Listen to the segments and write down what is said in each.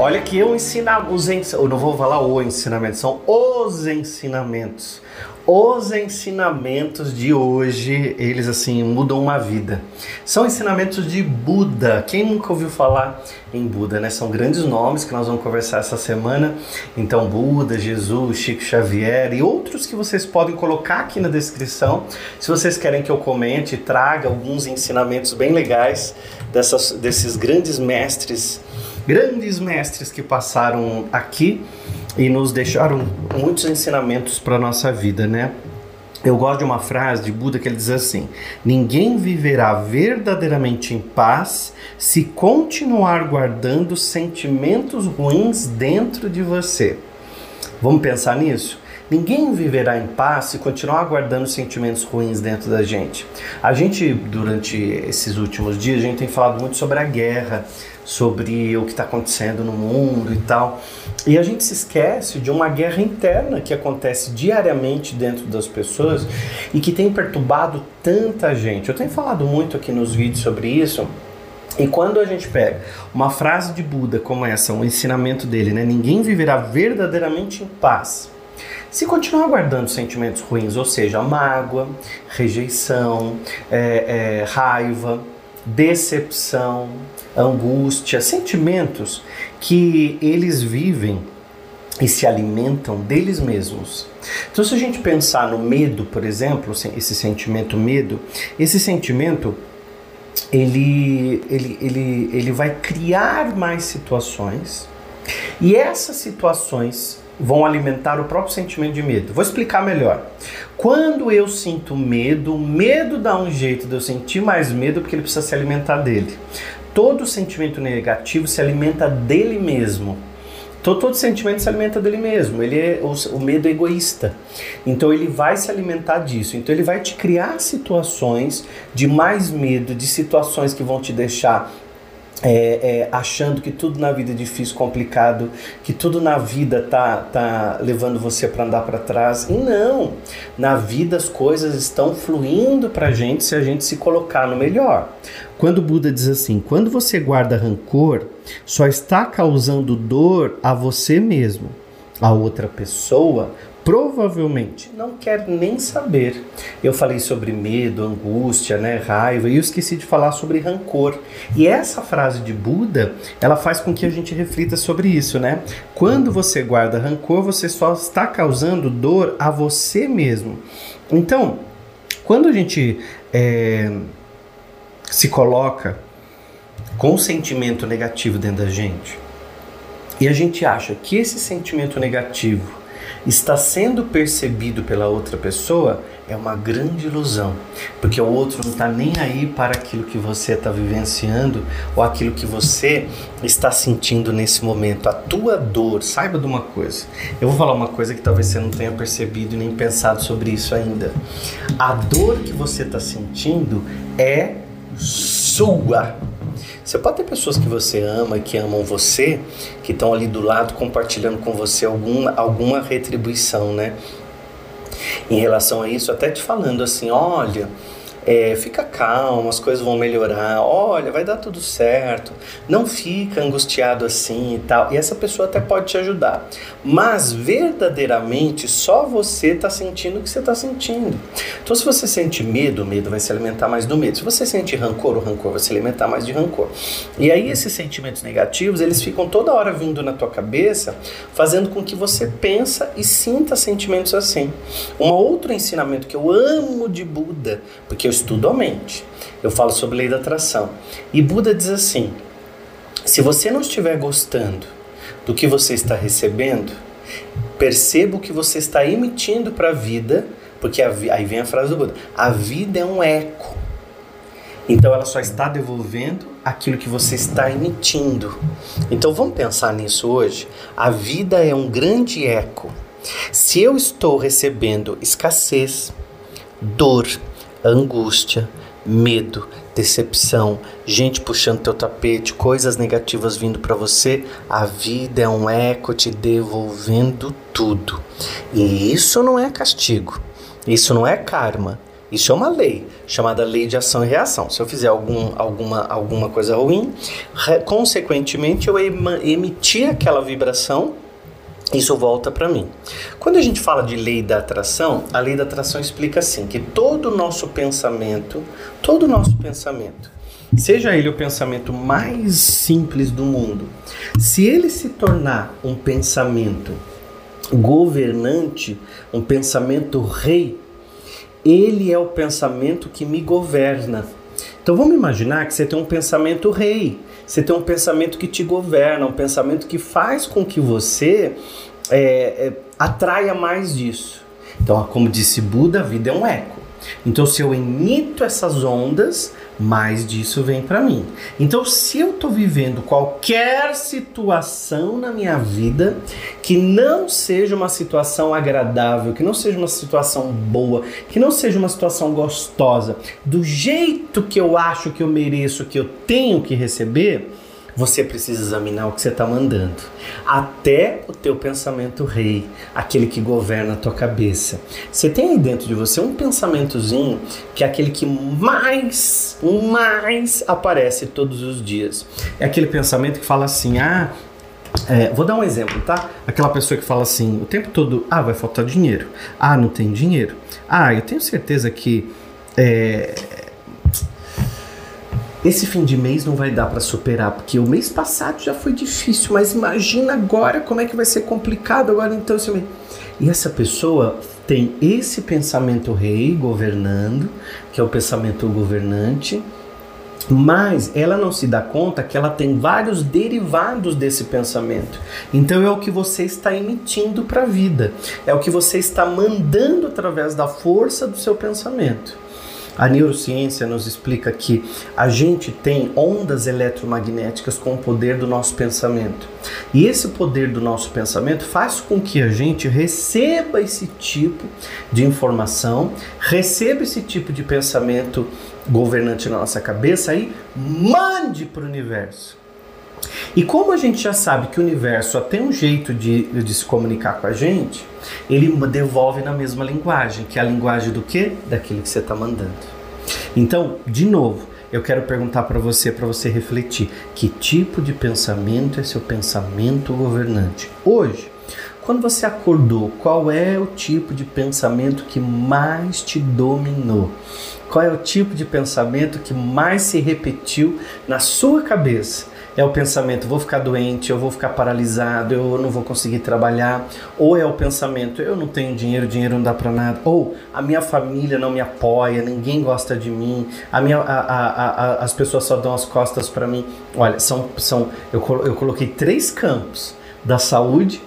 Olha que eu ensino os eu não vou falar o ensinamento, são os ensinamentos. Os ensinamentos de hoje, eles assim mudam uma vida. São ensinamentos de Buda. Quem nunca ouviu falar em Buda, né? São grandes nomes que nós vamos conversar essa semana. Então, Buda, Jesus, Chico Xavier e outros que vocês podem colocar aqui na descrição. Se vocês querem que eu comente, traga alguns ensinamentos bem legais dessas, desses grandes mestres, grandes mestres que passaram aqui e nos deixaram muitos ensinamentos para a nossa vida, né? Eu gosto de uma frase de Buda que ele diz assim: Ninguém viverá verdadeiramente em paz se continuar guardando sentimentos ruins dentro de você. Vamos pensar nisso? Ninguém viverá em paz se continuar guardando sentimentos ruins dentro da gente. A gente, durante esses últimos dias, a gente tem falado muito sobre a guerra, sobre o que está acontecendo no mundo e tal. E a gente se esquece de uma guerra interna que acontece diariamente dentro das pessoas e que tem perturbado tanta gente. Eu tenho falado muito aqui nos vídeos sobre isso. E quando a gente pega uma frase de Buda como essa, um ensinamento dele, né? Ninguém viverá verdadeiramente em paz se continuar guardando sentimentos ruins, ou seja, mágoa, rejeição, é, é, raiva, decepção, angústia, sentimentos que eles vivem e se alimentam deles mesmos. Então, se a gente pensar no medo, por exemplo, esse sentimento medo, esse sentimento ele, ele, ele, ele vai criar mais situações e essas situações vão alimentar o próprio sentimento de medo. Vou explicar melhor. Quando eu sinto medo, o medo dá um jeito de eu sentir mais medo porque ele precisa se alimentar dele. Todo sentimento negativo se alimenta dele mesmo. Todo, todo sentimento se alimenta dele mesmo. Ele é o, o medo é egoísta. Então ele vai se alimentar disso. Então ele vai te criar situações de mais medo, de situações que vão te deixar é, é, achando que tudo na vida é difícil, complicado, que tudo na vida tá, tá levando você para andar para trás. E não, na vida as coisas estão fluindo para a gente se a gente se colocar no melhor. Quando o Buda diz assim: quando você guarda rancor, só está causando dor a você mesmo. A outra pessoa provavelmente não quer nem saber. Eu falei sobre medo, angústia, né, raiva, e eu esqueci de falar sobre rancor. E essa frase de Buda, ela faz com que a gente reflita sobre isso, né? Quando você guarda rancor, você só está causando dor a você mesmo. Então, quando a gente é, se coloca com um sentimento negativo dentro da gente, e a gente acha que esse sentimento negativo está sendo percebido pela outra pessoa é uma grande ilusão, porque o outro não está nem aí para aquilo que você está vivenciando ou aquilo que você está sentindo nesse momento. A tua dor, saiba de uma coisa. Eu vou falar uma coisa que talvez você não tenha percebido nem pensado sobre isso ainda. A dor que você está sentindo é sua. Você pode ter pessoas que você ama e que amam você, que estão ali do lado compartilhando com você alguma, alguma retribuição, né? Em relação a isso, até te falando assim: olha é, fica calmo, as coisas vão melhorar, olha, vai dar tudo certo, não fica angustiado assim e tal. E essa pessoa até pode te ajudar. Mas verdadeiramente só você está sentindo o que você está sentindo. Então, se você sente medo, o medo vai se alimentar mais do medo. Se você sente rancor, o rancor vai se alimentar mais de rancor. E aí, esses sentimentos negativos, eles ficam toda hora vindo na tua cabeça, fazendo com que você pensa e sinta sentimentos assim. Um outro ensinamento que eu amo de Buda, porque eu estudo a mente. Eu falo sobre lei da atração. E Buda diz assim: se você não estiver gostando do que você está recebendo, perceba o que você está emitindo para a vida, porque a, aí vem a frase do Buda: a vida é um eco. Então ela só está devolvendo aquilo que você está emitindo. Então vamos pensar nisso hoje. A vida é um grande eco. Se eu estou recebendo escassez, dor, angústia, medo, decepção, gente puxando teu tapete, coisas negativas vindo para você, a vida é um eco te devolvendo tudo. E isso não é castigo, isso não é karma, Isso é uma lei, chamada lei de ação e reação. Se eu fizer algum, alguma, alguma coisa ruim, consequentemente eu emitir aquela vibração, isso volta para mim. Quando a gente fala de lei da atração, a lei da atração explica assim: que todo o nosso pensamento, todo o nosso pensamento, seja ele o pensamento mais simples do mundo, se ele se tornar um pensamento governante, um pensamento rei, ele é o pensamento que me governa. Então vamos imaginar que você tem um pensamento rei, você tem um pensamento que te governa, um pensamento que faz com que você é, é, atraia mais disso. Então, como disse Buda, a vida é um eco. Então, se eu emito essas ondas, mais disso vem para mim. Então, se eu estou vivendo qualquer situação na minha vida que não seja uma situação agradável, que não seja uma situação boa, que não seja uma situação gostosa, do jeito que eu acho que eu mereço, que eu tenho que receber, você precisa examinar o que você está mandando. Até o teu pensamento rei, aquele que governa a tua cabeça. Você tem aí dentro de você um pensamentozinho que é aquele que mais, mais aparece todos os dias. É aquele pensamento que fala assim: ah, é, vou dar um exemplo, tá? Aquela pessoa que fala assim o tempo todo: ah, vai faltar dinheiro. Ah, não tem dinheiro. Ah, eu tenho certeza que. É, esse fim de mês não vai dar para superar, porque o mês passado já foi difícil, mas imagina agora como é que vai ser complicado agora então esse mês. E essa pessoa tem esse pensamento rei governando, que é o pensamento governante, mas ela não se dá conta que ela tem vários derivados desse pensamento. Então é o que você está emitindo para a vida, é o que você está mandando através da força do seu pensamento. A neurociência nos explica que a gente tem ondas eletromagnéticas com o poder do nosso pensamento. E esse poder do nosso pensamento faz com que a gente receba esse tipo de informação, receba esse tipo de pensamento governante na nossa cabeça e mande para o universo. E como a gente já sabe que o universo só tem um jeito de, de se comunicar com a gente, ele devolve na mesma linguagem, que é a linguagem do quê? Daquilo que você está mandando. Então, de novo, eu quero perguntar para você, para você refletir, que tipo de pensamento é seu pensamento governante? Hoje, quando você acordou, qual é o tipo de pensamento que mais te dominou? Qual é o tipo de pensamento que mais se repetiu na sua cabeça? É o pensamento, vou ficar doente, eu vou ficar paralisado, eu não vou conseguir trabalhar. Ou é o pensamento, eu não tenho dinheiro, dinheiro não dá para nada. Ou a minha família não me apoia, ninguém gosta de mim, a minha, a, a, a, as pessoas só dão as costas para mim. Olha, são, são eu, eu coloquei três campos: da saúde,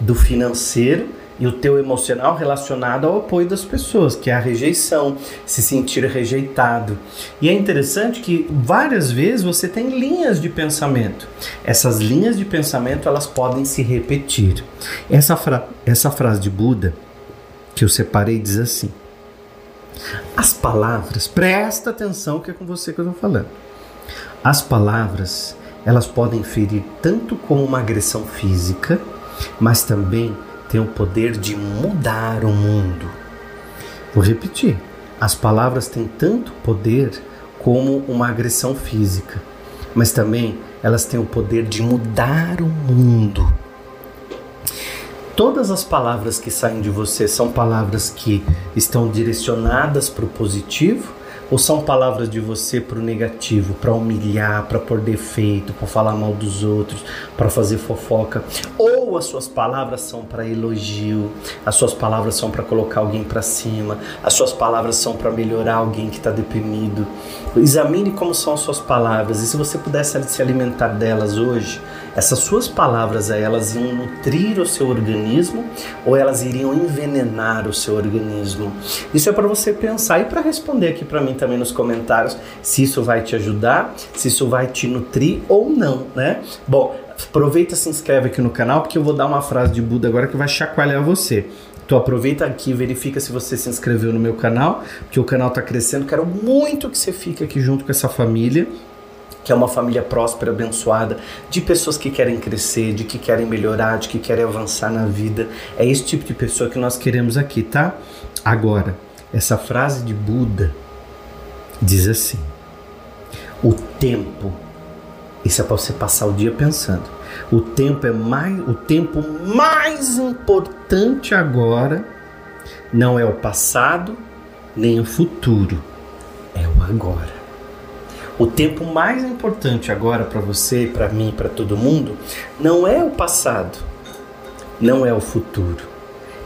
do financeiro e o teu emocional relacionado ao apoio das pessoas, que é a rejeição, se sentir rejeitado. E é interessante que várias vezes você tem linhas de pensamento. Essas linhas de pensamento elas podem se repetir. Essa, fra essa frase de Buda que eu separei diz assim: As palavras, presta atenção que é com você que eu estou falando. As palavras, elas podem ferir tanto como uma agressão física, mas também tem o poder de mudar o mundo. Vou repetir: as palavras têm tanto poder como uma agressão física, mas também elas têm o poder de mudar o mundo. Todas as palavras que saem de você são palavras que estão direcionadas para o positivo ou são palavras de você para o negativo, para humilhar, para pôr defeito, para falar mal dos outros, para fazer fofoca? Ou as suas palavras são para elogio, as suas palavras são para colocar alguém para cima, as suas palavras são para melhorar alguém que está deprimido? Examine como são as suas palavras e se você pudesse se alimentar delas hoje, essas suas palavras elas iam nutrir o seu organismo ou elas iriam envenenar o seu organismo? Isso é para você pensar e para responder aqui para mim também nos comentários se isso vai te ajudar, se isso vai te nutrir ou não, né? Bom, aproveita e se inscreve aqui no canal porque eu vou dar uma frase de Buda agora que vai chacoalhar você. Então aproveita aqui, verifica se você se inscreveu no meu canal, porque o canal está crescendo. Quero muito que você fique aqui junto com essa família que é uma família próspera, abençoada, de pessoas que querem crescer, de que querem melhorar, de que querem avançar na vida. É esse tipo de pessoa que nós queremos aqui, tá? Agora, Essa frase de Buda diz assim: o tempo, isso é para você passar o dia pensando. O tempo é mais, o tempo mais importante agora não é o passado nem o futuro, é o agora. O tempo mais importante agora para você, para mim, para todo mundo, não é o passado, não é o futuro,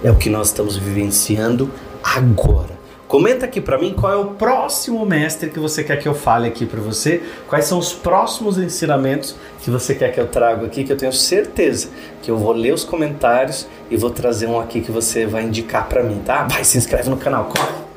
é o que nós estamos vivenciando agora. Comenta aqui para mim qual é o próximo mestre que você quer que eu fale aqui para você, quais são os próximos ensinamentos que você quer que eu traga aqui, que eu tenho certeza que eu vou ler os comentários e vou trazer um aqui que você vai indicar para mim, tá? Vai, se inscreve no canal, corre!